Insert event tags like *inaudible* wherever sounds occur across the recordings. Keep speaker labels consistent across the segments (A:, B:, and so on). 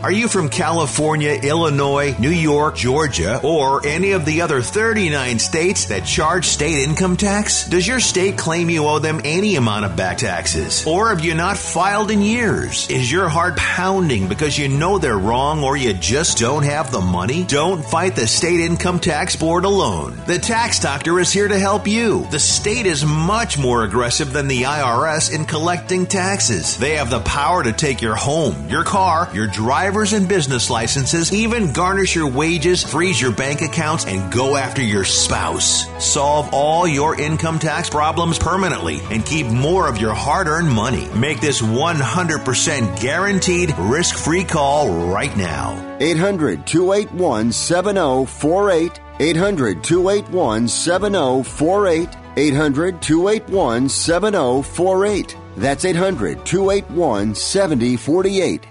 A: Are you from California, Illinois, New York, Georgia, or any of the other 39 states that charge state income tax? Does your state claim you owe them any amount of back taxes? Or have you not filed in years? Is your heart pounding because you know they're wrong or you just don't have the money? Don't fight the state income tax board alone. The tax doctor is here to help you. The state is much more aggressive than the IRS in collecting taxes. They have the power to take your home, your car, your driver, driver's and business licenses, even garnish your wages, freeze your bank accounts, and go after your spouse. Solve all your income tax problems permanently and keep more of your hard earned money. Make this 100% guaranteed risk free call right now.
B: 800 281 7048. 800 281 7048. 800 281 7048. That's 800 281 7048.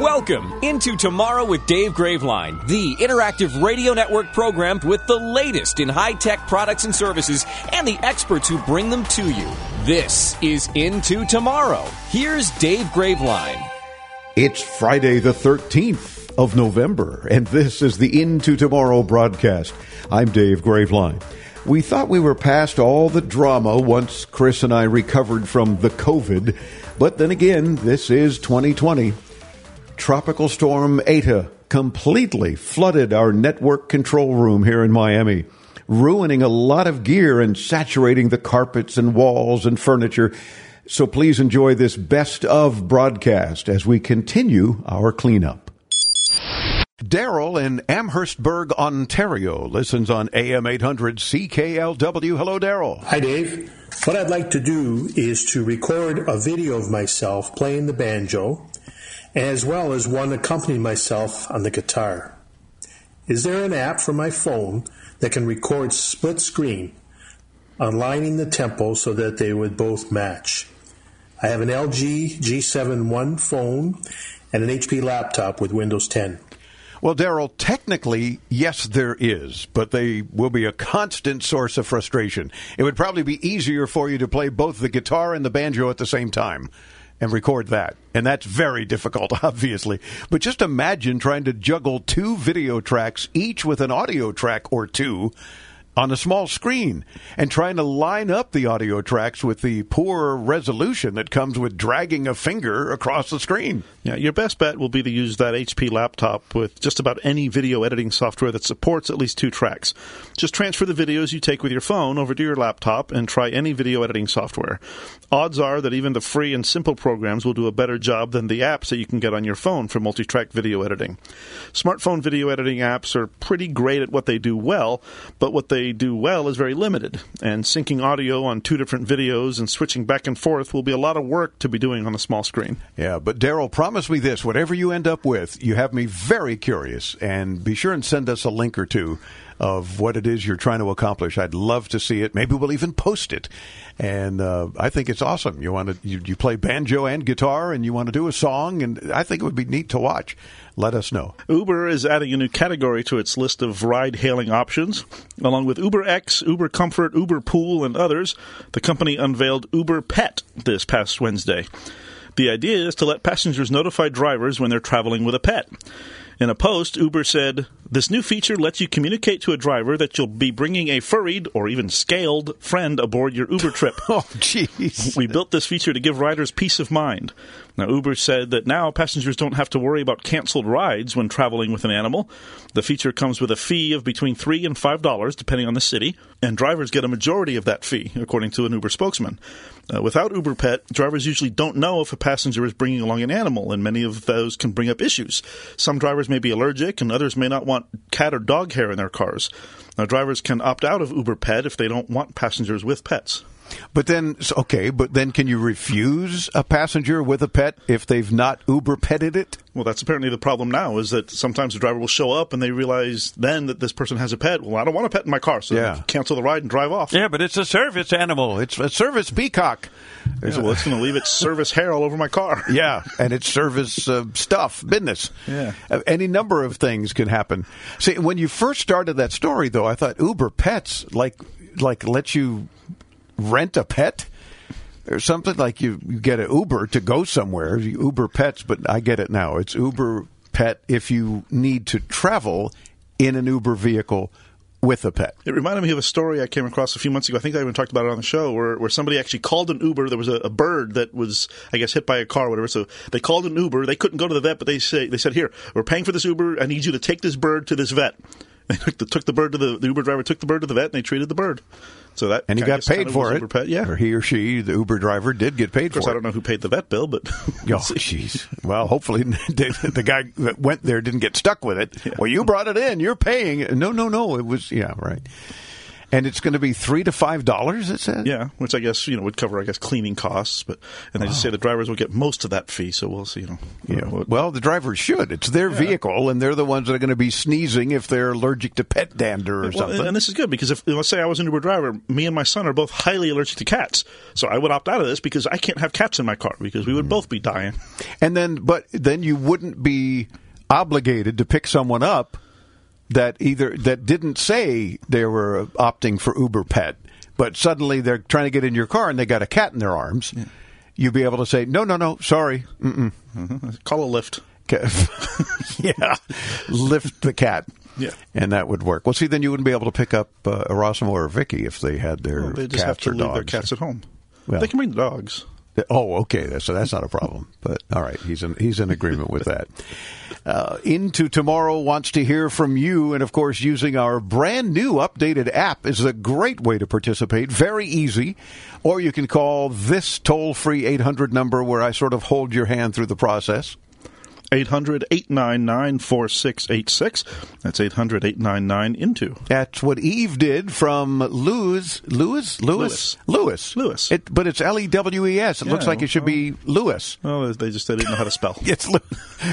C: Welcome into Tomorrow with Dave Graveline, the interactive radio network program with the latest in high tech products and services and the experts who bring them to you. This is Into Tomorrow. Here's Dave Graveline.
D: It's Friday, the 13th of November, and this is the Into Tomorrow broadcast. I'm Dave Graveline. We thought we were past all the drama once Chris and I recovered from the COVID, but then again, this is 2020. Tropical Storm Eta completely flooded our network control room here in Miami, ruining a lot of gear and saturating the carpets and walls and furniture. So please enjoy this best of broadcast as we continue our cleanup. Darrell in Amherstburg, Ontario listens on AM 800 CKLW. Hello, Darrell.
E: Hi, Dave. What I'd like to do is to record a video of myself playing the banjo as well as one accompanying myself on the guitar. Is there an app for my phone that can record split screen, aligning the tempo so that they would both match? I have an LG G7 One phone and an HP laptop with Windows 10.
D: Well, Darrell, technically, yes, there is, but they will be a constant source of frustration. It would probably be easier for you to play both the guitar and the banjo at the same time and record that. And that's very difficult, *laughs* obviously. But just imagine trying to juggle two video tracks, each with an audio track or two on a small screen and trying to line up the audio tracks with the poor resolution that comes with dragging a finger across the screen.
F: Yeah, your best bet will be to use that HP laptop with just about any video editing software that supports at least two tracks. Just transfer the videos you take with your phone over to your laptop and try any video editing software. Odds are that even the free and simple programs will do a better job than the apps that you can get on your phone for multi track video editing. Smartphone video editing apps are pretty great at what they do well, but what they do well is very limited, and syncing audio on two different videos and switching back and forth will be a lot of work to be doing on a small screen.
D: Yeah, but Darrell, promise me this whatever you end up with, you have me very curious, and be sure and send us a link or two of what it is you're trying to accomplish. I'd love to see it. Maybe we'll even post it. And uh, I think it's awesome. You want to you, you play banjo and guitar, and you want to do a song, and I think it would be neat to watch. Let us know.
F: Uber is adding a new category to its list of ride-hailing options, along with Uber X, Uber Comfort, Uber Pool, and others. The company unveiled Uber Pet this past Wednesday. The idea is to let passengers notify drivers when they're traveling with a pet. In a post, Uber said, This new feature lets you communicate to a driver that you'll be bringing a furried or even scaled friend aboard your Uber trip. *laughs*
D: oh, jeez.
F: We built this feature to give riders peace of mind. Now, Uber said that now passengers don't have to worry about canceled rides when traveling with an animal. The feature comes with a fee of between three and five dollars, depending on the city, and drivers get a majority of that fee, according to an Uber spokesman. Uh, without Uber Pet, drivers usually don't know if a passenger is bringing along an animal, and many of those can bring up issues. Some drivers may be allergic, and others may not want cat or dog hair in their cars. Now, drivers can opt out of Uber Pet if they don't want passengers with pets.
D: But then, okay, but then can you refuse a passenger with a pet if they've not Uber petted it?
F: Well, that's apparently the problem now. Is that sometimes the driver will show up and they realize then that this person has a pet. Well, I don't want a pet in my car, so
D: Yeah.
F: cancel the ride and drive off.
D: Yeah, but it's a service animal. It's a service peacock.
F: Yeah, well, it's going to leave its service hair all over my car. *laughs*
D: Yeah, and it's service uh, stuff, business.
F: Yeah.
D: Uh, Any number of things can happen. See, when you first started that story, though, I thought Uber Pets like like let you rent a pet or something like you, you get an Uber to go somewhere. You Uber Pets, but I get it now. It's Uber Pet if you need to travel in an Uber vehicle with a pet.
F: It reminded me of a story I came across a few months ago. I think I even talked about it on the show, where, where somebody actually called an Uber. There was a, a bird that was, I guess, hit by a car or whatever. So they called an Uber. They couldn't go to the vet, but they say they said, "Here, we're paying for this Uber. I need you to take this bird to this vet." *laughs* They took the, took the bird to the, the Uber driver took the bird to the vet, and they treated the bird. So that
D: And he got paid for it.
F: Uber. Yeah,
D: Or he or she, the Uber driver, did get paid
F: of course,
D: for
F: I don't know who paid the vet bill, but *laughs*
D: Oh, jeez. Well, hopefully *laughs* the the guy that went there didn't get stuck with it. Well, you brought it in. You're paying. No, no, no. It was yeah, right. And it's going to be three to five dollars. It said.
F: yeah, which I guess you know would cover I guess cleaning costs, but and they just say the drivers will get most of that fee. So we'll see. You know,
D: Yeah.
F: what-
D: Well, the drivers should. It's their vehicle, and they're the ones that are going to be sneezing if they're allergic to pet dander or
F: Well,
D: something.
F: and this is good because if let's say I was an Uber driver, me and my son are both highly allergic to cats, so I would opt out of this because I can't have cats in my car because we would mm. both be dying.
D: And then, but then you wouldn't be obligated to pick someone up that either that didn't say they were opting for Uber Pet, but suddenly they're trying to get in your car and they got a cat in their arms. You'd be able to say, no, no, no, sorry, mm-mm.
F: Call a
D: Lyft. *laughs* Yeah, lift the cat.
F: Yeah.
D: and that would work. Well, see, then you wouldn't be able to pick up uh, Erasmo or Vicky if they had their
F: Well, they just
D: cats
F: have to
D: or
F: leave
D: dogs.
F: their cats at home.
D: Well.
F: they can bring the dogs.
D: Oh, okay. So that's not a problem. But all right, he's in he's in agreement with that. *laughs* Uh, Into tomorrow wants to hear from you, and of course, using our brand new updated app is a great way to participate. Very easy, or you can call this toll free eight hundred number where I sort of hold your hand through the process.
F: 800 899 4686. That's 800 899 into.
D: That's what Eve did from Lewis, Lewis, Lewis, Lewis,
F: Lewis.
D: It, but it's L E W E S. It looks like it should be Lewis.
F: Oh, they just they didn't know how to spell. *laughs*
D: It's Lew-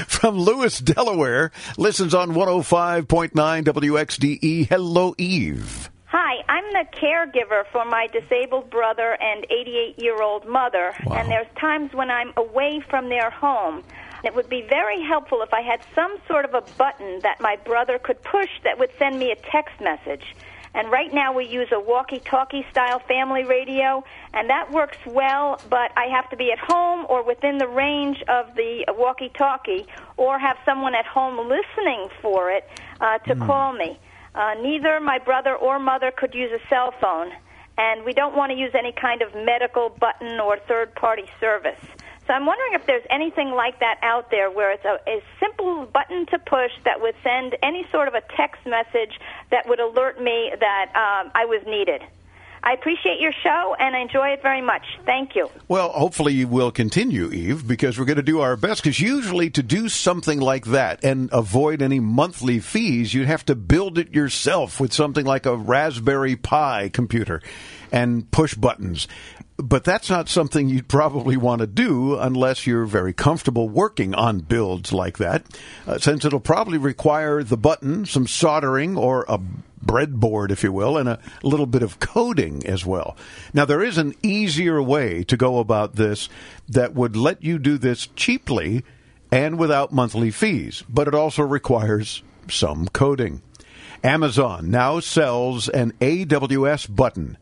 D: from Lewes, Delaware. Listens on 105.9 WXDE. Hello, Eve.
G: Hi, I'm the caregiver for my disabled brother and 88 year old mother,
D: Wow.
G: and there's times when I'm away from their home. It would be very helpful if I had some sort of a button that my brother could push that would send me a text message. And right now we use a walkie talkie style family radio, and that works well, but I have to be at home or within the range of the walkie talkie, or have someone at home listening for it uh, to call me. Uh, neither my brother or mother could use a cell phone, and we don't want to use any kind of medical button or third party service. So I'm wondering if there's anything like that out there where it's a, a simple button to push that would send any sort of a text message that would alert me that um, I was needed. I appreciate your show and I enjoy it very much. Thank you.
D: Well, hopefully you will continue, Eve, because we're going to do our best. Because usually to do something like that and avoid any monthly fees, you'd have to build it yourself with something like a Raspberry Pi computer and push buttons. But that's not something you'd probably want to do unless you're very comfortable working on builds like that, uh, since it'll probably require the button, some soldering, or a breadboard, if you will, and a little bit of coding as well. Now, there is an easier way to go about this that would let you do this cheaply and without monthly fees, but it also requires some coding. Amazon now sells an AWS button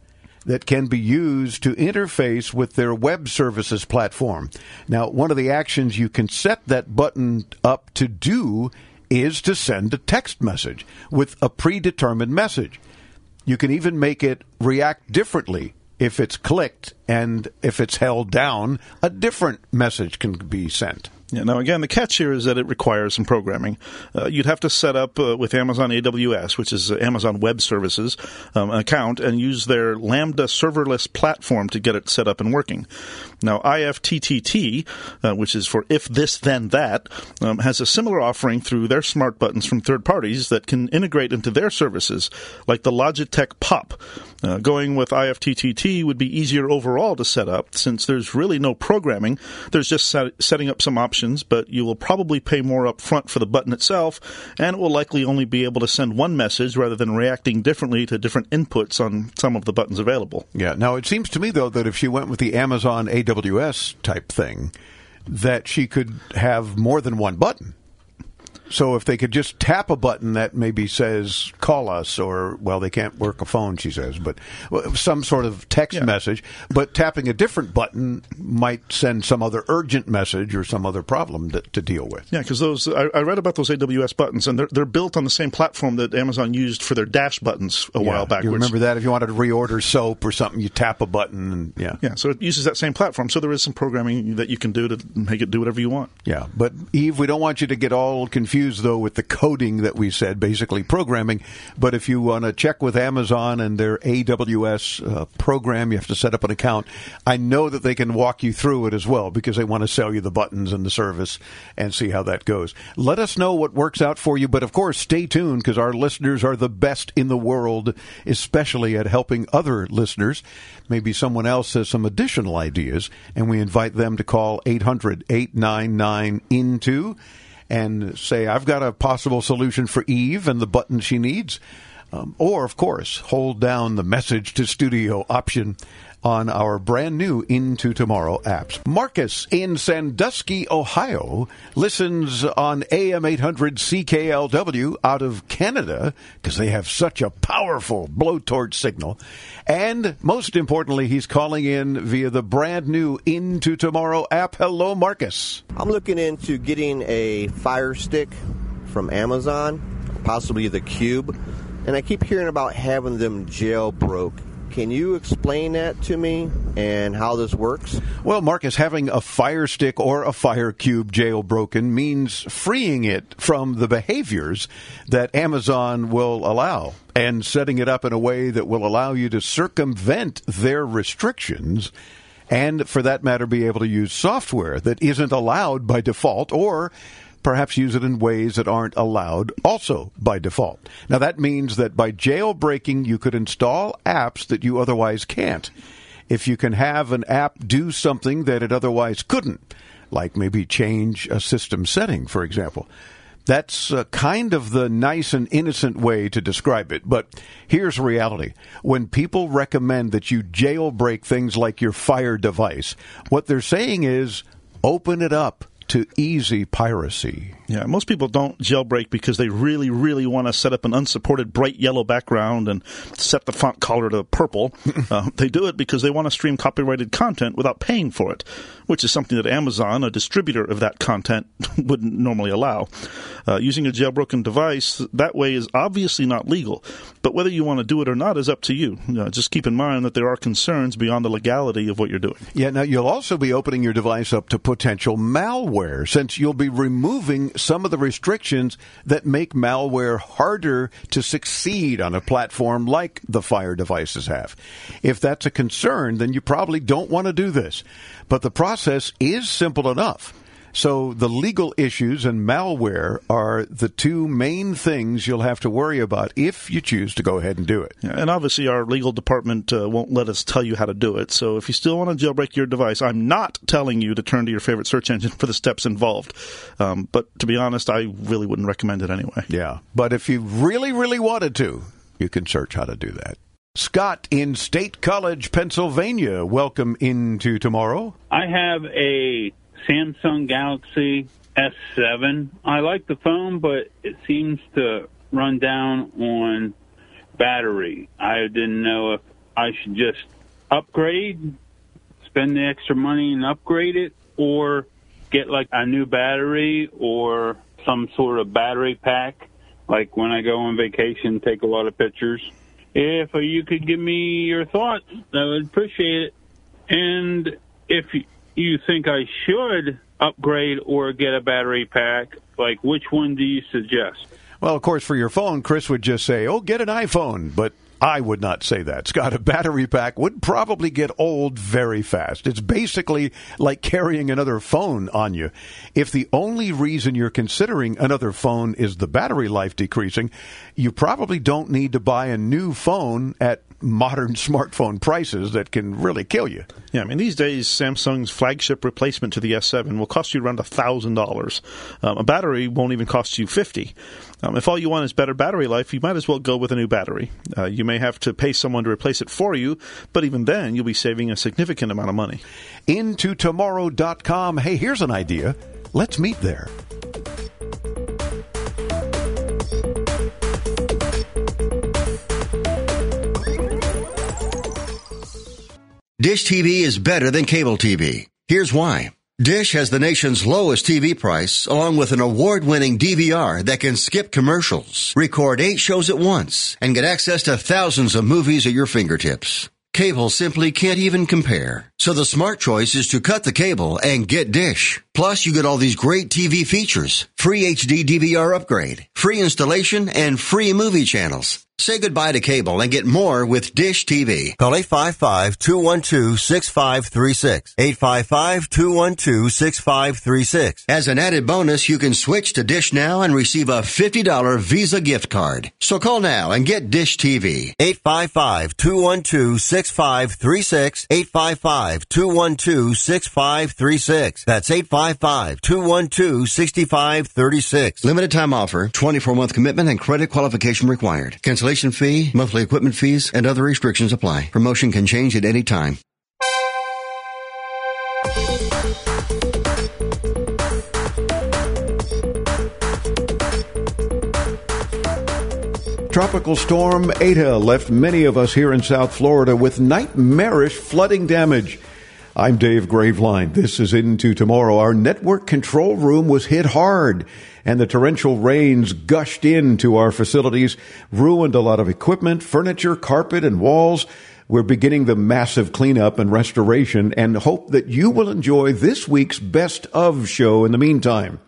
D: that can be used to interface with their web services platform. Now, one of the actions you can set that button up to do is to send a text message with a predetermined message. You can even make it react differently. If it's clicked and if it's held down, a different message can be sent.
F: Yeah, now, again, the catch here is that it requires some programming. Uh, you'd have to set up uh, with Amazon AWS, which is uh, Amazon Web Services, um, an account and use their Lambda serverless platform to get it set up and working. Now, IFTTT, uh, which is for if this then that, um, has a similar offering through their smart buttons from third parties that can integrate into their services, like the Logitech Pop. Uh, going with IFTTT would be easier overall to set up since there's really no programming. There's just set- setting up some options, but you will probably pay more up front for the button itself, and it will likely only be able to send one message rather than reacting differently to different inputs on some of the buttons available.
D: Yeah. Now, it seems to me, though, that if she went with the Amazon AWS type thing, that she could have more than one button. So if they could just tap a button that maybe says "call us" or well, they can't work a phone, she says, but some sort of text
F: Yeah.
D: message. But tapping a different button might send some other urgent message or some other problem to, to deal with.
F: Yeah, because those I, I read about those AWS buttons, and they're they're built on the same platform that Amazon used for their Dash buttons a
D: Yeah.
F: while backwards.
D: You remember that if you wanted to reorder soap or something, you tap a button and yeah.
F: Yeah, so it uses that same platform. So there is some programming that you can do to make it do whatever you want.
D: Yeah, but Eve, we don't want you to get all confused though with the coding that we said, basically programming. But if you want to check with Amazon and their AWS uh, program, you have to set up an account. I know that they can walk you through it as well because they want to sell you the buttons and the service and see how that goes. Let us know what works out for you, but of course, stay tuned because our listeners are the best in the world, especially at helping other listeners. Maybe someone else has some additional ideas, and we invite them to call 800 899 INTO and say, I've got a possible solution for Eve and the button she needs. Um, or, of course, hold down the message to studio option on our brand new Into Tomorrow apps. Marcus in Sandusky, Ohio, listens on AM 800 CKLW out of Canada because they have such a powerful blowtorch signal. And most importantly, he's calling in via the brand new Into Tomorrow app. Hello, Marcus.
H: I'm looking into getting a Fire Stick from Amazon, possibly the Cube, and I keep hearing about having them jailbroke. Can you explain that to me and how this works?
D: Well, Marcus, having a Fire Stick or a Fire Cube jailbroken means freeing it from the behaviors that Amazon will allow and setting it up in a way that will allow you to circumvent their restrictions and, for that matter, be able to use software that isn't allowed by default or perhaps use it in ways that aren't allowed also by default. Now, that means that by jailbreaking, you could install apps that you otherwise can't. If you can have an app do something that it otherwise couldn't, like maybe change a system setting, for example. That's uh, kind of the nice and innocent way to describe it. But here's reality. When people recommend that you jailbreak things like your Fire device, what they're saying is open it up to easy piracy.
F: Yeah, most people don't jailbreak because they really, really want to set up an unsupported bright yellow background and set the font color to purple. *laughs* uh, they do it because they want to stream copyrighted content without paying for it, which is something that Amazon, a distributor of that content, *laughs* wouldn't normally allow. Uh, using a jailbroken device that way is obviously not legal, but whether you want to do it or not is up to you. Uh, just keep in mind that there are concerns beyond the legality of what you're doing.
D: Yeah, now you'll also be opening your device up to potential malware since you'll be removing some of the restrictions that make malware harder to succeed on a platform like the Fire devices have. If that's a concern, then you probably don't want to do this. But the process is simple enough. So the legal issues and malware are the two main things you'll have to worry about if you choose to go ahead and do it.
F: Yeah, and obviously, our legal department uh, won't let us tell you how to do it. So, if you still want to jailbreak your device, I'm not telling you to turn to your favorite search engine *laughs* for the steps involved. Um, but to be honest, I really wouldn't recommend it anyway.
D: Yeah. But if you really, really wanted to, you can search how to do that. Scott in State College, Pennsylvania, welcome into tomorrow.
I: I have a Samsung Galaxy S7. I like the phone, but it seems to run down on battery. I didn't know if I should just upgrade, spend the extra money and upgrade it, or get like a new battery or some sort of battery pack. Like when I go on vacation, take a lot of pictures. If you could give me your thoughts, I would appreciate it. And if you think I should upgrade or get a battery pack? Like, which one do you suggest?
D: Well, of course, for your phone, Chris would just say, "Oh, get an iPhone," but I would not say that. Scott, a battery pack would probably get old very fast. It's basically like carrying another phone on you. If the only reason you're considering another phone is the battery life decreasing, you probably don't need to buy a new phone at modern smartphone prices that can really kill you.
F: Yeah, I mean these days Samsung's flagship replacement to the S7 will cost you around thousand um, dollars. A battery won't even cost you fifty. Um, if all you want is better battery life, you might as well go with a new battery. Uh, you may have to pay someone to replace it for you, but even then you'll be saving a significant amount of money.
D: Into tomorrow.com. Hey, here's an idea. Let's meet there.
B: Dish TV is better than cable TV. Here's why. Dish has the nation's lowest TV price, along with an award-winning DVR that can skip commercials, record eight shows at once, and get access to thousands of movies at your fingertips. Cable simply can't even compare. So the smart choice is to cut the cable and get Dish. Plus, you get all these great TV features, free HD DVR upgrade, free installation, and free movie channels. Say goodbye to cable and get more with Dish TV.
J: Call 855-212-6536. 855-212-6536.
B: As an added bonus, you can switch to Dish now and receive a $50 Visa gift card. So call now and get Dish TV.
J: 855-212-6536. 855-212-6536. That's 855-212-6536.
B: Limited time offer, 24 month commitment and credit qualification required. Cancellation fee, monthly equipment fees, and other restrictions apply. Promotion can change at any time.
D: Tropical storm Eta left many of us here in South Florida with nightmarish flooding damage. I'm Dave Graveline. This is Into Tomorrow. Our network control room was hit hard, and the torrential rains gushed into our facilities, ruined a lot of equipment, furniture, carpet, and walls. We're beginning the massive cleanup and restoration and hope that you will enjoy this week's Best of show in the meantime.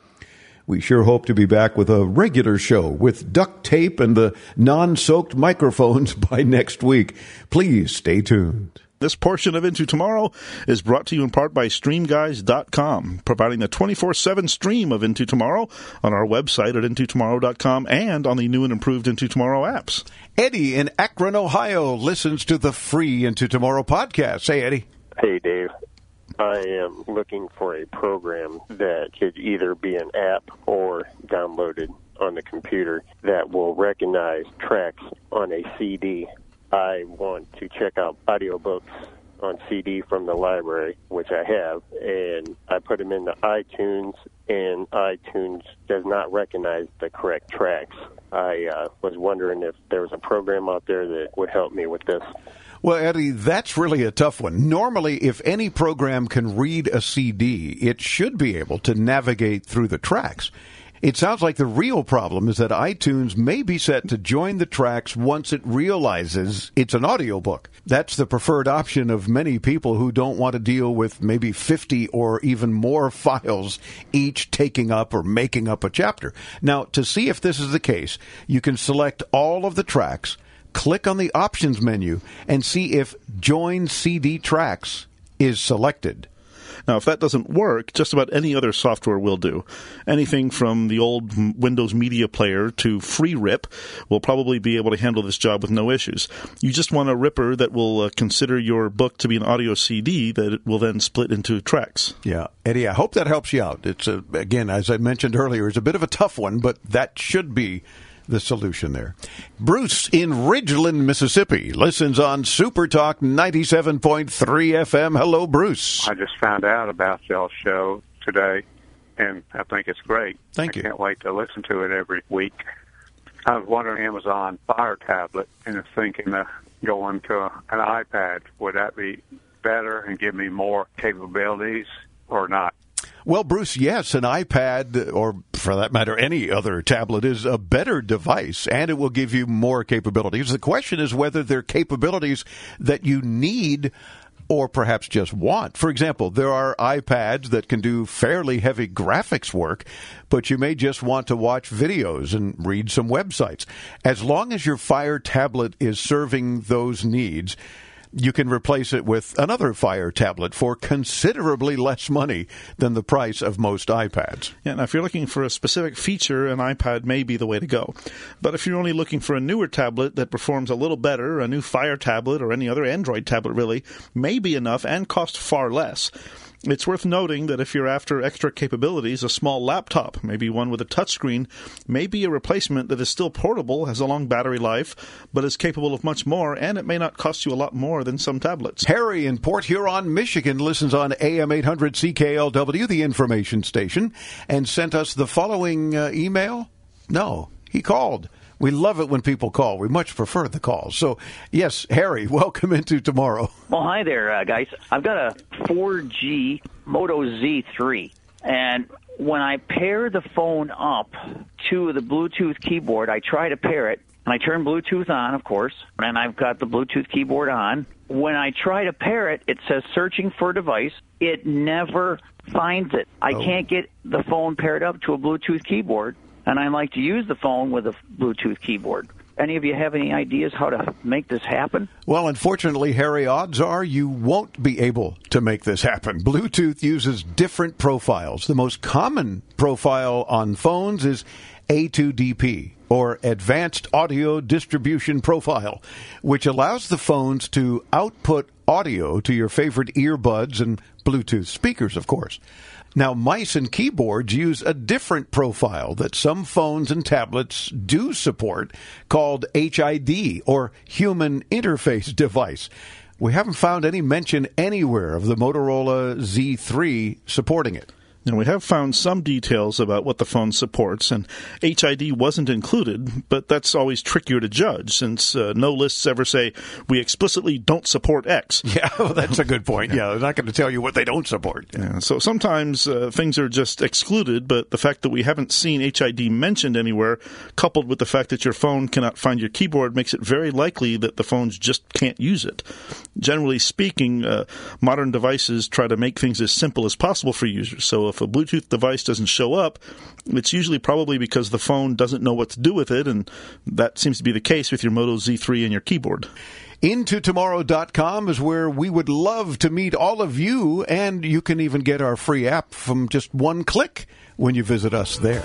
D: We sure hope to be back with a regular show with duct tape and the non soaked microphones *laughs* by next week. Please stay tuned.
F: This portion of Into Tomorrow is brought to you in part by StreamGuys.com, providing the 24 7 stream of Into Tomorrow on our website at IntoTomorrow.com and on the new and improved Into Tomorrow apps.
D: Eddie in Akron, Ohio listens to the free Into Tomorrow podcast. Hey, Eddie.
K: Hey, Dave. I am looking for a program that could either be an app or downloaded on the computer that will recognize tracks on a CD. I want to check out audiobooks on CD from the library, which I have, and I put them into iTunes, and iTunes does not recognize the correct tracks. I uh, was wondering if there was a program out there that would help me with this.
D: Well, Eddie, that's really a tough one. Normally, if any program can read a CD, it should be able to navigate through the tracks. It sounds like the real problem is that iTunes may be set to join the tracks once it realizes it's an audiobook. That's the preferred option of many people who don't want to deal with maybe 50 or even more *laughs* files, each taking up or making up a chapter. Now, to see if this is the case, you can select all of the tracks, click on the options menu, and see if Join CD Tracks is selected.
F: Now, if that doesn't work, just about any other software will do. Anything from the old Windows Media Player to FreeRip will probably be able to handle this job with no issues. You just want a ripper that will uh, consider your book to be an audio CD that will then split into tracks.
D: Yeah, Eddie, I hope that helps you out. It's a, again, as I mentioned earlier, it's a bit of a tough one, but that should be the solution there. Bruce in Ridgeland, Mississippi, listens on Super Talk 97.3 FM. Hello, Bruce.
L: I just found out about y'all's show today, and I think it's great.
D: Thank
L: I
D: you.
L: can't wait to listen to it every week. I was wondering Amazon Fire Tablet and thinking of going to an iPad. Would that be better and give me more capabilities or not?
D: Well, Bruce, yes, an iPad, or for that matter, any other tablet, is a better device and it will give you more capabilities. The question is whether they're capabilities that you need or perhaps just want. For example, there are iPads that can do fairly heavy graphics work, but you may just want to watch videos and read some websites. As long as your Fire tablet is serving those needs, you can replace it with another Fire tablet for considerably less money than the price of most iPads.
F: Yeah, now if you're looking for a specific feature, an iPad may be the way to go. But if you're only looking for a newer tablet that performs a little better, a new Fire tablet or any other Android tablet really may be enough and cost far less. It's worth noting that if you're after extra capabilities, a small laptop, maybe one with a touchscreen, may be a replacement that is still portable, has a long battery life, but is capable of much more, and it may not cost you a lot more than some tablets.
D: Harry in Port Huron, Michigan listens on AM 800 CKLW, the information station, and sent us the following uh, email. No, he called. We love it when people call. We much prefer the calls. So, yes, Harry, *laughs* welcome into tomorrow.
M: Well, hi there, uh, guys. I've got a 4G Moto Z3, and when I pair the phone up to the Bluetooth keyboard, I try to pair it, and I turn Bluetooth on, of course, and I've got the Bluetooth keyboard on. When I try to pair it, it says searching for device. It never finds it. I
D: Oh.
M: can't get the phone paired up to a Bluetooth keyboard, and I like to use the phone with a Bluetooth keyboard. Any of you have any ideas how to make this happen?
D: Well, unfortunately, Harry, odds are you won't be able to make this happen. Bluetooth uses different profiles. The most common profile on phones is A2DP, or Advanced Audio Distribution Profile, which allows the phones to output audio to your favorite earbuds and Bluetooth speakers, of course. Now, mice and keyboards use a different profile that some phones and tablets do support called HID or Human Interface Device. We haven't found any mention anywhere of the Motorola Z3 supporting it.
F: And we have found some details about what the phone supports, and HID wasn't included, but that's always trickier to judge since uh, no lists ever say we explicitly don't support X. *laughs*
D: Yeah, well, that's a good point. Yeah, they're not going to tell you what they don't support.
F: Yeah, so sometimes uh, things are just excluded, but the fact that we haven't seen HID mentioned anywhere, coupled with the fact that your phone cannot find your keyboard, makes it very likely that the phones just can't use it. Generally speaking, uh, modern devices try to make things as simple as possible for users. So if a Bluetooth device doesn't show up, it's usually probably because the phone doesn't know what to do with it, and that seems to be the case with your Moto Z3 and your keyboard.
D: IntoTomorrow.com is where we would love to meet all of you, and you can even get our free app from just one click when you visit us there.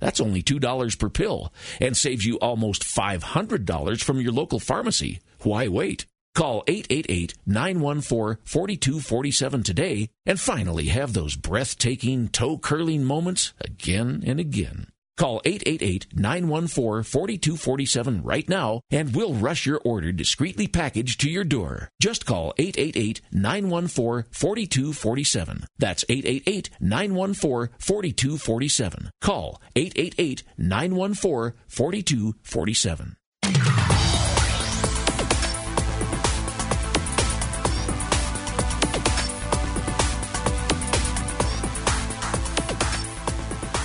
N: That's only $2 per pill and saves you almost $500 from your local pharmacy. Why wait? Call 888-914-4247 today and finally have those breathtaking, toe-curling moments again and again. Call 888-914-4247 right now and we'll rush your order discreetly packaged to your door. Just call 888-914-4247. That's 888-914-4247. Call 888-914-4247.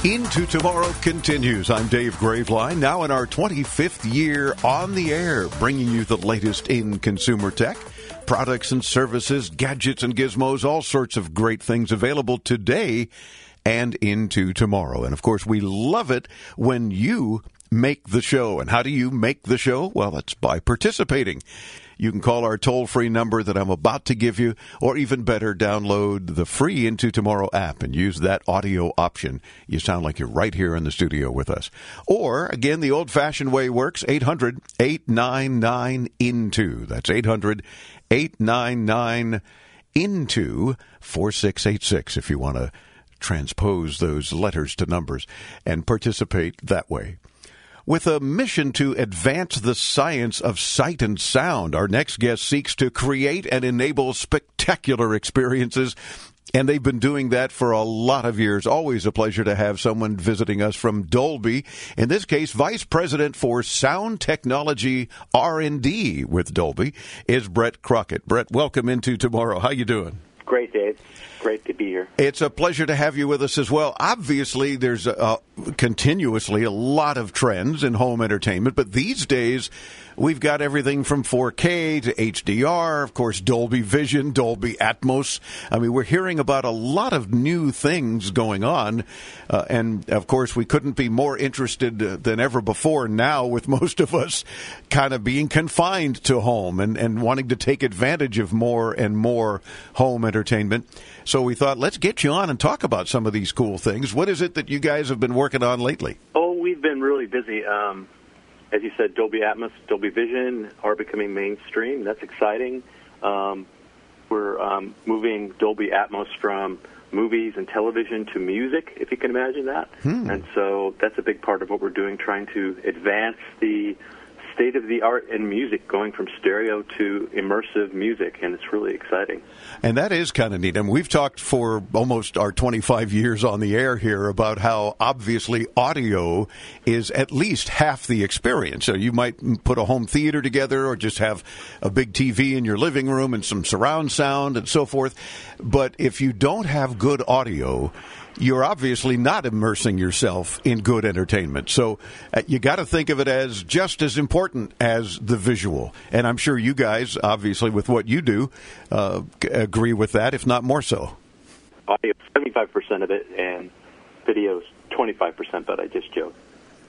D: Into Tomorrow continues. I'm Dave Graveline, now in our 25th year on the air, bringing you the latest in consumer tech, products and services, gadgets and gizmos, all sorts of great things available today and into tomorrow. And of course, we love it when you make the show. And how do you make the show? Well, that's by participating. You can call our toll free number that I'm about to give you, or even better, download the free Into Tomorrow app and use that audio option. You sound like you're right here in the studio with us. Or, again, the old fashioned way works 800 899 INTO. That's 800 899 INTO 4686 if you want to transpose those letters to numbers and participate that way. With a mission to advance the science of sight and sound, our next guest seeks to create and enable spectacular experiences and they've been doing that for a lot of years. Always a pleasure to have someone visiting us from Dolby. In this case, Vice President for Sound Technology R&D with Dolby is Brett Crockett. Brett, welcome into tomorrow. How you doing?
O: Great, Dave. Great to be here.
D: It's a pleasure to have you with us as well. Obviously, there's a, continuously a lot of trends in home entertainment, but these days we've got everything from 4K to HDR, of course, Dolby Vision, Dolby Atmos. I mean, we're hearing about a lot of new things going on, uh, and of course, we couldn't be more interested than ever before now, with *laughs* most of us kind of being confined to home and, and wanting to take advantage of more and more home entertainment. So we thought, let's get you on and talk about some of these cool things. What is it that you guys have been working on lately?
O: Oh, we've been really busy. Um, as you said, Dolby Atmos, Dolby Vision are becoming mainstream. That's exciting. Um, we're um, moving Dolby Atmos from movies and television to music, if you can imagine that.
D: Hmm.
O: And so that's a big part of what we're doing, trying to advance the state of the art in music, going from stereo to immersive music, and it's really exciting.
D: And that is kind of neat. I And we've talked for almost our 25 years on the air here about how obviously audio is at least half the experience. So you might put a home theater together or just have a big TV in your living room and some surround sound and so forth. But if you don't have good audio, you're obviously not immersing yourself in good entertainment. So uh, you got to think of it as just as important as the visual. And I'm sure you guys, obviously, with what you do, uh, agree with that, if not more so.
O: Audio, 75% of it, and videos, 25%, but I just joke.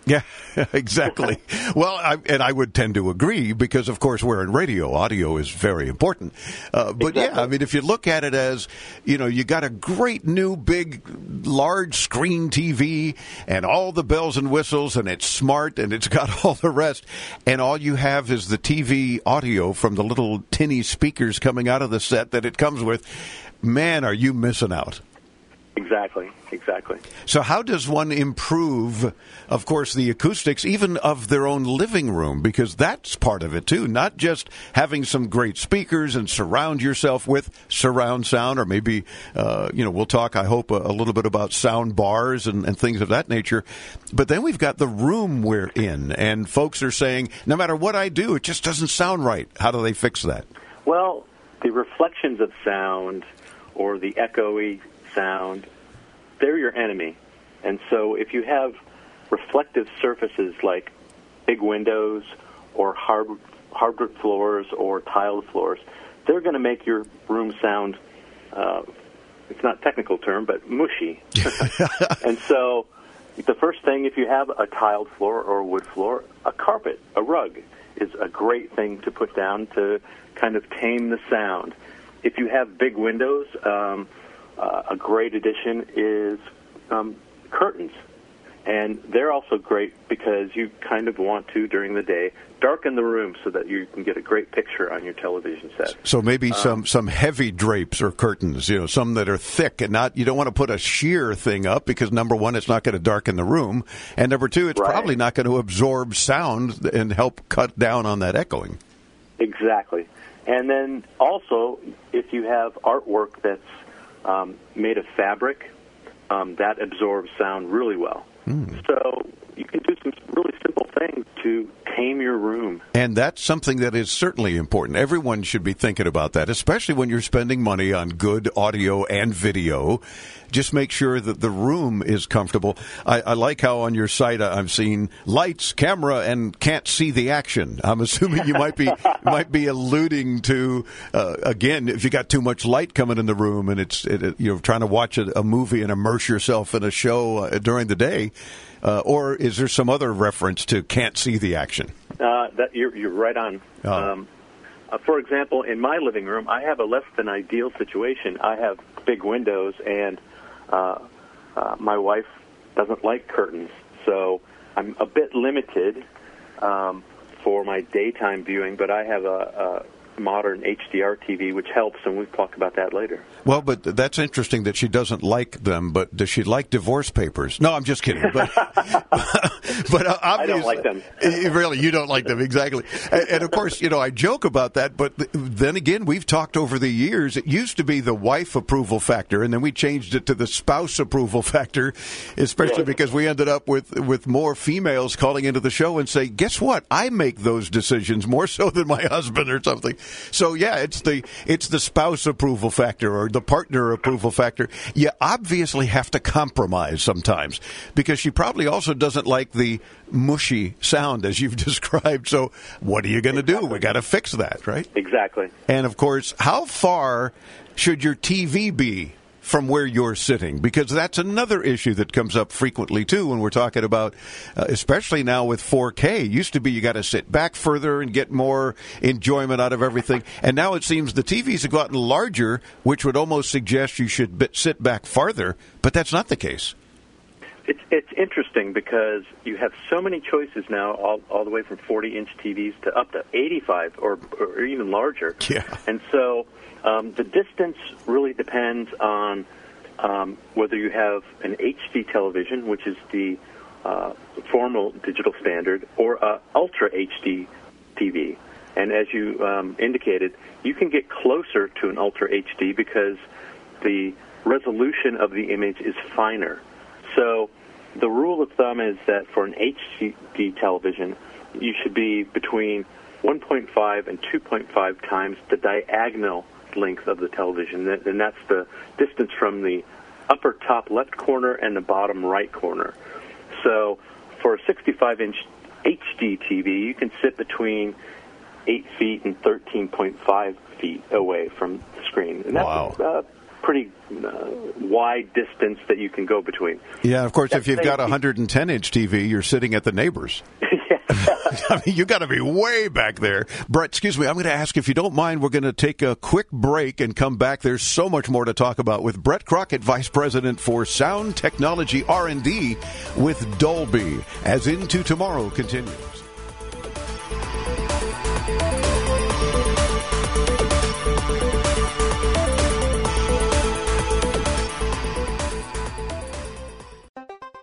D: Yeah, *laughs* exactly. well, I, and I would tend to agree because, of course, we're in radio. Audio is very important. Uh, but exactly. yeah, I mean, if you look at it as, you know, you got a great new big, large screen TV and all the bells and whistles, and it's smart and it's got *laughs* all the rest, and all you have is the TV audio from the little tinny speakers coming out of the set that it comes with. Man, are you missing out?
O: Exactly, exactly.
D: So, how does one improve, of course, the acoustics, even of their own living room? Because that's part of it too. Not just having some great speakers and surround yourself with surround sound, or maybe, uh, you know, we'll talk, I hope, a, a, little bit about sound bars and, and things of that nature. But then we've got the room we're in, and folks are saying, no matter what I do, it just doesn't sound right. How do they fix that?
O: Well, the reflections of sound or the echoey sound, they're your enemy. And so if you have reflective surfaces like big windows or hard hardwood floors or tiled floors, they're going to make your room sound. Uh, it's not a technical term, but mushy. *laughs* and so, the first thing, if you have a tiled floor or a wood floor, a carpet, a rug, is a great thing to put down to kind of tame the sound. If you have big windows, um, uh, a great addition is um, curtains. And they're also great because you kind of want to, during the day, darken the room so that you can get a great picture on your television set.
D: So maybe
O: um,
D: some, some heavy drapes or curtains, you know, some that are thick and not, you don't want to put a sheer thing up because number one, it's not going to darken the room. And number two, it's
O: right.
D: probably not going to absorb sound and help cut down on that echoing.
O: Exactly. And then also, if you have artwork that's um, made of fabric um, that absorbs sound really well.
D: Mm.
O: So you can do some really simple things to tame your room.
D: And that's something that is certainly important. Everyone should be thinking about that, especially when you're spending money on good audio and video. Just make sure that the room is comfortable. I, I like how on your site uh, I'm seeing lights, camera, and can't see the action. I'm assuming you might be *laughs* might be alluding to uh, again if you got too much light coming in the room and it's it, you're trying to watch a, a, movie and immerse yourself in a show uh, during the day. Uh, or is there some other reference to can't see the action?
O: Uh, that you're, you're right on.
D: Oh.
O: Um, uh, for example, in my living room, I have a less than ideal situation. I have big windows, and uh, uh, my wife doesn't like curtains, so I'm a bit limited um, for my daytime viewing. But I have a, modern HDR TV, which helps, and we'll talk about that later.
D: Well, but that's interesting that she doesn't like them. But does she like divorce papers? No, I'm just kidding. But *laughs* but uh,
O: I don't like them. *laughs*
D: really, you don't like them exactly. And, and, of course, you know, I joke about that. But then again, we've talked over the years. It used to be the wife approval factor, and then we changed it to the spouse approval factor, especially yes. because we ended up with with more females calling into the show and say, "Guess what? I make those decisions more so than my husband or something." So yeah, it's the it's the spouse approval factor or the partner approval factor. You obviously have to compromise sometimes because she probably also doesn't like the mushy sound as you've *laughs* described. So what are you going to exactly. do? We got to fix that, right?
O: Exactly.
D: And of course, how far should your TV be from where you're sitting because that's another issue that comes up frequently too when we're talking about uh, especially now with 4K it used to be you got to sit back further and get more enjoyment out of everything and now it seems the TVs have gotten larger which would almost suggest you should sit back farther but that's not the case
O: it's it's interesting because you have so many choices now, all all the way from 40 inch TVs to up to 85 or or even larger.
D: Yeah.
O: And so um, the distance really depends on um, whether you have an HD television, which is the uh, formal digital standard, or a Ultra HD TV. And as you um, indicated, you can get closer to an Ultra HD because the resolution of the image is finer. So the rule of thumb is that for an HD television, you should be between 1.5 and 2.5 times the diagonal length of the television, and that's the distance from the upper top left corner and the bottom right corner. So for a 65 inch HD TV, you can sit between 8 feet and 13.5 feet away from the screen. And that's
D: wow.
O: uh, pretty uh, wide distance that you can go between.
D: Yeah, of course, if you've got a 110 inch TV, you're sitting at the neighbors. *laughs* *laughs* I mean, you got to be way back there. Brett, excuse me, I'm going to ask if you don't mind, we're going to take a quick break and come back. There's so much more to talk about with Brett Crockett, Vice President for Sound Technology R&D with Dolby, as Into Tomorrow continues.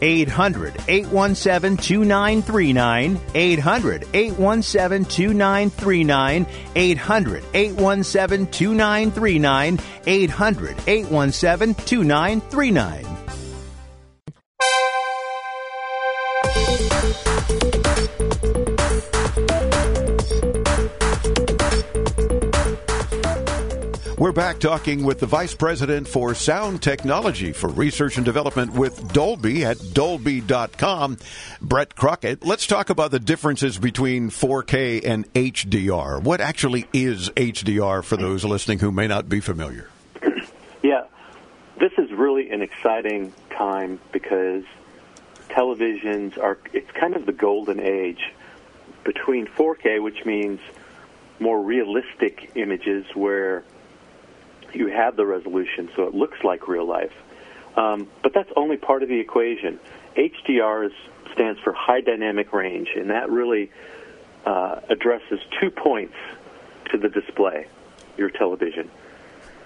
P: 800 817 2939. 800 817 2939. 800 817 2939. 800 817 2939.
D: We're back talking with the Vice President for Sound Technology for Research and Development with Dolby at dolby.com, Brett Crockett. Let's talk about the differences between 4K and HDR. What actually is HDR for those listening who may not be familiar? *clears throat*
O: Yeah, this is really an exciting time because televisions are, it's kind of the golden age between 4K, which means more realistic images where you have the resolution, so it looks like real life. Um, but that's only part of the equation. HDR stands for high dynamic range, and that really uh, addresses two points to the display, your television.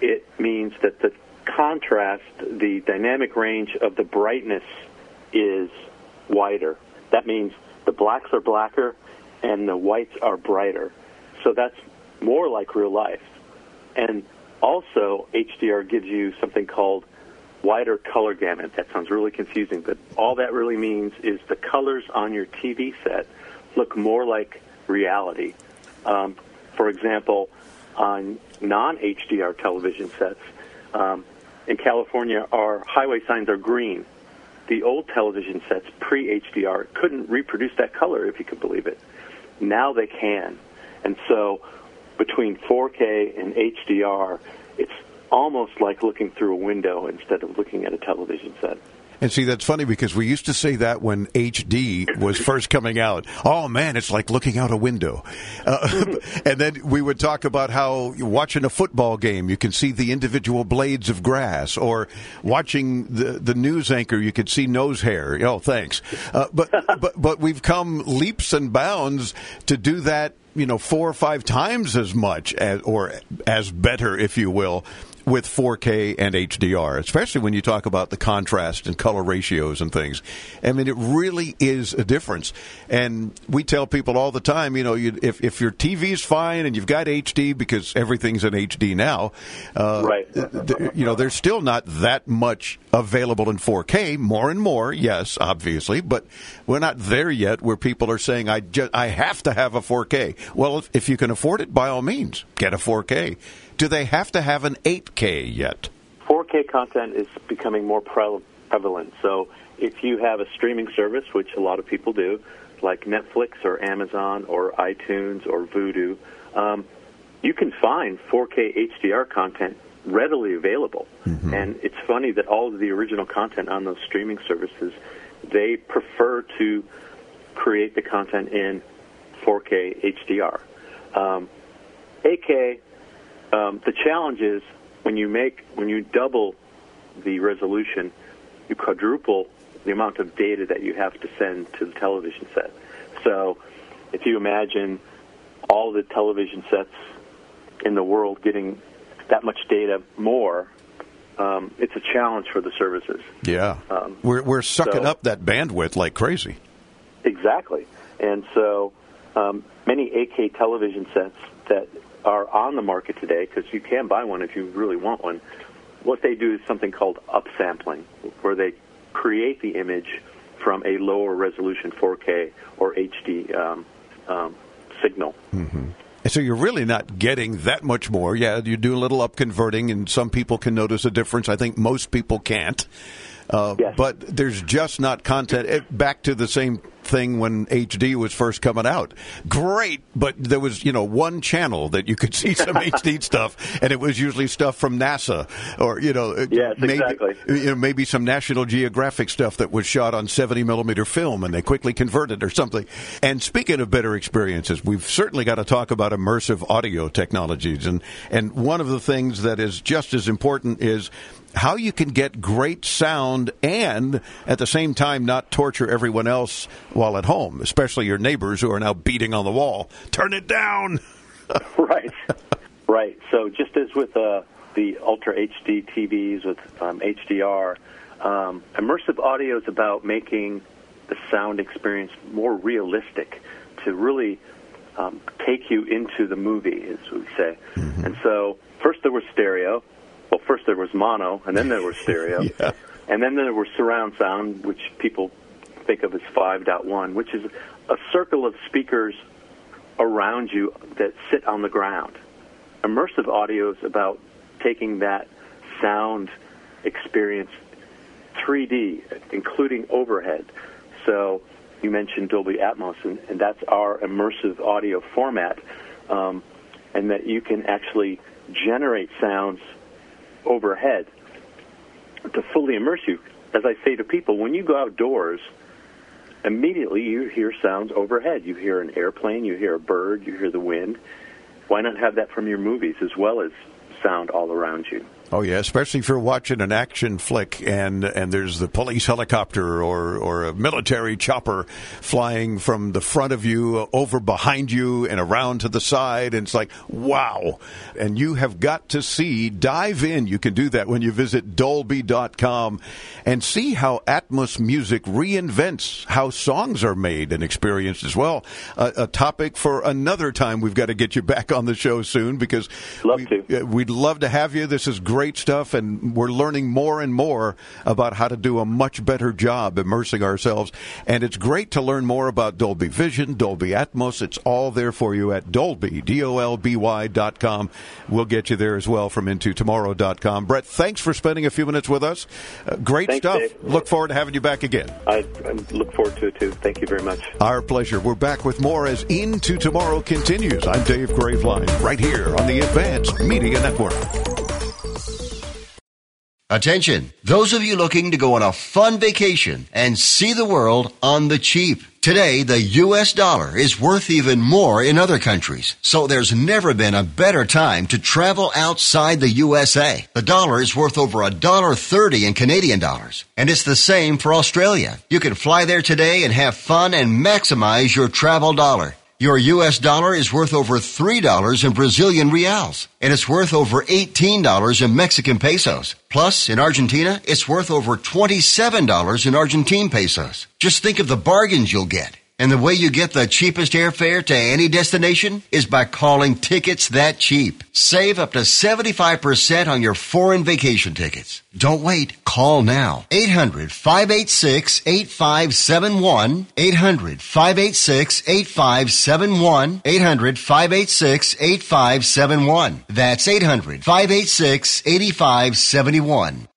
O: It means that the contrast, the dynamic range of the brightness is wider. That means the blacks are blacker and the whites are brighter. So that's more like real life. And also, HDR gives you something called wider color gamut. That sounds really confusing, but all that really means is the colors on your TV set look more like reality. Um, for example, on non HDR television sets, um, in California, our highway signs are green. The old television sets pre HDR couldn't reproduce that color, if you could believe it. Now they can. And so between 4K and HDR, it's almost like looking through a window instead of looking at a television set.
D: And see, that's funny because we used to say that when HD was first coming out. Oh man, it's like looking out a window. Uh, *laughs* and then we would talk about how watching a football game, you can see the individual blades of grass, or watching the the news anchor, you could see nose hair. Oh, thanks. Uh, but *laughs* but but we've come leaps and bounds to do that. You know, four or five times as much as, or as better, if you will, with 4K and HDR, especially when you talk about the contrast and color ratios and things. I mean, it really is a difference. And we tell people all the time, you know, you, if, if your TV's fine and you've got HD because everything's in HD now, uh,
O: right.
D: th- you know, there's still not that much available in 4K. More and more, yes, obviously, but we're not there yet where people are saying, I, just, I have to have a 4K. Well, if, if you can afford it, by all means, get a 4K do they have to have an 8K yet?
O: 4K content is becoming more pre- prevalent. So if you have a streaming service, which a lot of people do, like Netflix or Amazon or iTunes or Vudu, um, you can find 4K HDR content readily available. Mm-hmm. And it's funny that all of the original content on those streaming services, they prefer to create the content in 4K HDR. Um, 8K um, the challenge is when you make when you double the resolution, you quadruple the amount of data that you have to send to the television set. So, if you imagine all the television sets in the world getting that much data more, um, it's a challenge for the services.
D: Yeah, um, we're we're sucking so, up that bandwidth like crazy.
O: Exactly, and so um, many 8K television sets that are on the market today, because you can buy one if you really want one, what they do is something called upsampling, where they create the image from a lower resolution 4K or HD um, um, signal.
D: Mm-hmm. So you're really not getting that much more. Yeah, you do a little up converting, and some people can notice a difference. I think most people can't. Uh,
O: yes.
D: But there's just not content. It, back to the same thing when HD was first coming out. Great, but there was you know one channel that you could *laughs* see some HD stuff, and it was usually stuff from NASA or you know uh,
O: yes,
D: maybe,
O: exactly.
D: you know maybe some National Geographic stuff that was shot on 70 millimeter film, and they quickly converted or something. And speaking of better experiences, we've certainly got to talk about immersive audio technologies, and and one of the things that is just as important is how you can get great sound and at the same time not torture everyone else while at home, especially your neighbors who are now beating on the wall. Turn it down. *laughs*
O: right, right. So just as with uh, the Ultra HD TVs with um, HDR, um, immersive audio is about making the sound experience more realistic to really um, take you into the movie, as we say. Mm-hmm. And so first there was stereo, well, first there was mono, and then there was *laughs* stereo,
D: yeah.
O: and then there was surround sound, which people think of as 5.1, which is a circle of speakers around you that sit on the ground. Immersive audio is about taking that sound experience 3D, including overhead. So you mentioned Dolby Atmos, and, and that's our immersive audio format, um, and that you can actually generate sounds overhead to fully immerse you. As I say to people, when you go outdoors, immediately you hear sounds overhead. You hear an airplane, you hear a bird, you hear the wind. Why not have that from your movies as well as sound all around you?
D: Oh yeah, especially if you're watching an action flick and and there's the police helicopter or or a military chopper flying from the front of you over behind you and around to the side and it's like wow. And you have got to see dive in. You can do that when you visit dolby.com and see how Atmos music reinvents how songs are made and experienced as well. A, a topic for another time. We've got to get you back on the show soon because
O: love
D: we,
O: to.
D: Uh, we'd love to have you. This is great great stuff, and we're learning more and more about how to do a much better job immersing ourselves. And it's great to learn more about Dolby Vision, Dolby Atmos. It's all there for you at Dolby, D-O-L-B-Y dot com. We'll get you there as well from intotomorrow.com. Brett, thanks for spending a few minutes with us. Uh, great
O: Thanks,
D: stuff.
O: Dave.
D: Look forward to having you back again.
O: I, I look forward to it too. Thank you very much.
D: Our pleasure. We're back with more as Into Tomorrow continues. I'm Dave Graveline, right here on the Advanced Media Network.
B: Attention, those of you looking to go on a fun vacation and see the world on the cheap. Today, the US dollar is worth even more in other countries, so there's never been a better time to travel outside the USA. The dollar is worth over a dollar thirty in Canadian dollars, and it's the same for Australia. You can fly there today and have fun and maximize your travel dollar. Your US dollar is worth over $3 in Brazilian reals, and it's worth over $18 in Mexican pesos. Plus, in Argentina, it's worth over $27 in Argentine pesos. Just think of the bargains you'll get. And the way you get the cheapest airfare to any destination is by calling Tickets That Cheap. Save up to 75% on your foreign vacation tickets. Don't wait. Call now. 800-586-8571. 800-586-8571. 800-586-8571. That's 800-586-8571.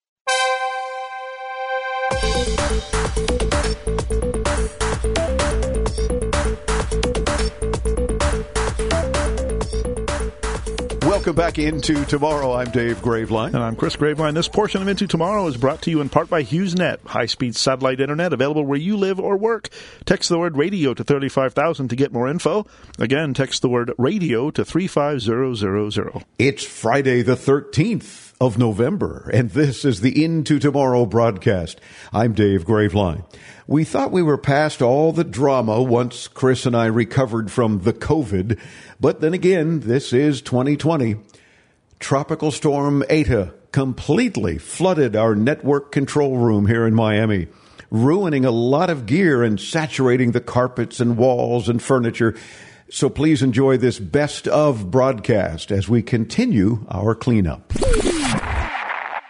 D: Welcome back into tomorrow. I'm Dave Graveline.
F: And I'm Chris Graveline. This portion of Into Tomorrow is brought to you in part by HughesNet, high speed satellite internet available where you live or work. Text the word radio to 35000 to get more info. Again, text the word radio to 35000.
D: It's Friday the 13th of November, and this is the Into Tomorrow broadcast. I'm Dave Graveline. We thought we were past all the drama once Chris and I recovered from the COVID, but then again, this is 2020. Tropical storm Eta completely flooded our network control room here in Miami, ruining a lot of gear and saturating the carpets and walls and furniture. So please enjoy this best of broadcast as we continue our cleanup.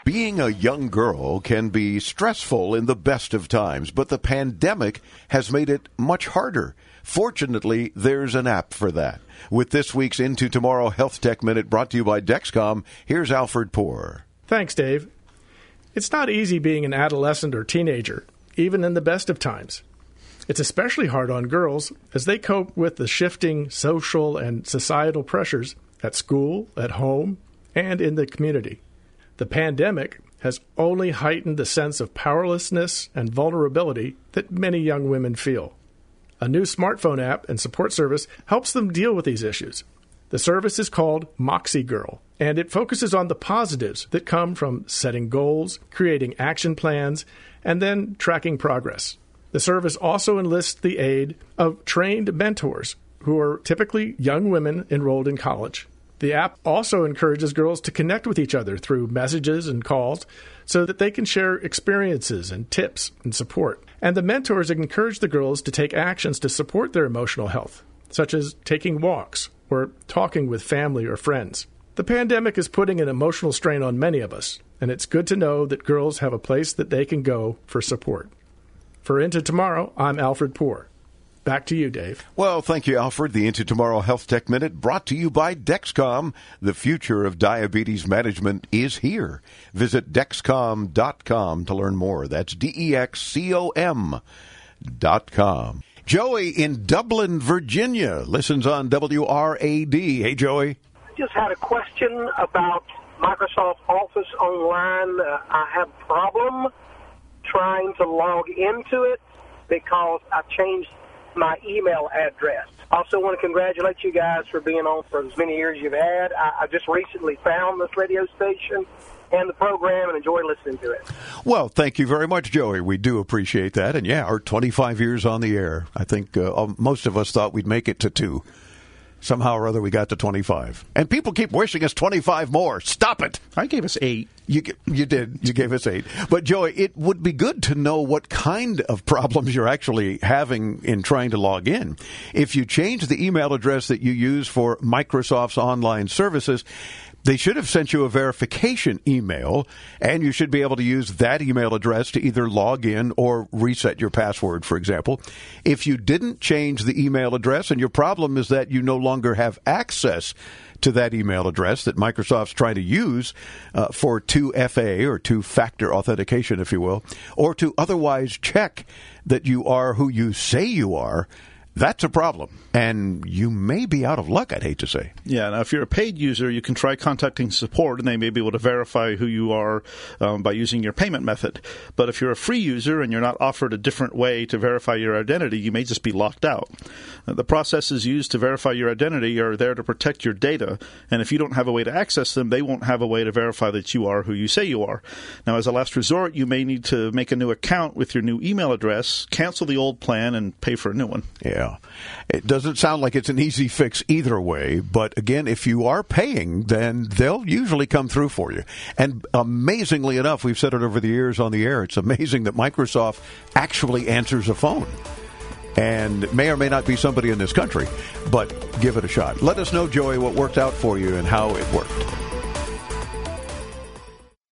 D: Being a young girl can be stressful in the best of times, but the pandemic has made it much harder. Fortunately, there's an app for that. With this week's Into Tomorrow Health Tech Minute brought to you by Dexcom, here's Alfred Poor.
Q: Thanks, Dave. It's not easy being an adolescent or teenager, even in the best of times. It's especially hard on girls as they cope with the shifting social and societal pressures at school, at home, and in the community. The pandemic has only heightened the sense of powerlessness and vulnerability that many young women feel. A new smartphone app and support service helps them deal with these issues. The service is called Moxie Girl, and it focuses on the positives that come from setting goals, creating action plans, and then tracking progress. The service also enlists the aid of trained mentors who are typically young women enrolled in college. The app also encourages girls to connect with each other through messages and calls so that they can share experiences and tips and support. And the mentors encourage the girls to take actions to support their emotional health, such as taking walks or talking with family or friends. The pandemic is putting an emotional strain on many of us, and it's good to know that girls have a place that they can go for support. For Into Tomorrow, I'm Alfred Poor. Back to you, Dave.
D: Well, thank you, Alfred. The Into Tomorrow Health Tech Minute brought to you by Dexcom. The future of diabetes management is here. Visit Dexcom.com to learn more. That's D E X C O M dot com. Joey in Dublin, Virginia, listens on WRAD. Hey, Joey.
R: just had a question about Microsoft Office Online. Uh, I have a problem trying to log into it because I changed my email address. Also want to congratulate you guys for being on for as many years you've had. I, I just recently found this radio station and the program and enjoy listening to it.
D: Well, thank you very much, Joey. We do appreciate that. And yeah, our 25 years on the air. I think uh, most of us thought we'd make it to two. Somehow or other, we got to 25. And people keep wishing us 25 more. Stop it.
F: I gave us eight.
D: You, you did. You gave us eight. But, Joey, it would be good to know what kind of problems you're actually having in trying to log in. If you change the email address that you use for Microsoft's online services, They should have sent you a verification email, and you should be able to use that email address to either log in or reset your password, for example. If you didn't change the email address and your problem is that you no longer have access to that email address that Microsoft's trying to use uh, for 2FA or two factor authentication, if you will, or to otherwise check that you are who you say you are, that's a problem. And you may be out of luck, I'd hate to say.
F: Yeah, now if you're a paid user, you can try contacting support and they may be able to verify who you are um, by using your payment method. But if you're a free user and you're not offered a different way to verify your identity, you may just be locked out. Uh, the processes used to verify your identity are there to protect your data, and if you don't have a way to access them, they won't have a way to verify that you are who you say you are. Now, as a last resort, you may need to make a new account with your new email address, cancel the old plan, and pay for a new one.
D: Yeah. It doesn't sound like it's an easy fix either way, but again, if you are paying, then they'll usually come through for you. And amazingly enough, we've said it over the years on the air, it's amazing that Microsoft actually answers a phone. And may or may not be somebody in this country, but give it a shot. Let us know, Joey, what worked out for you and how it worked.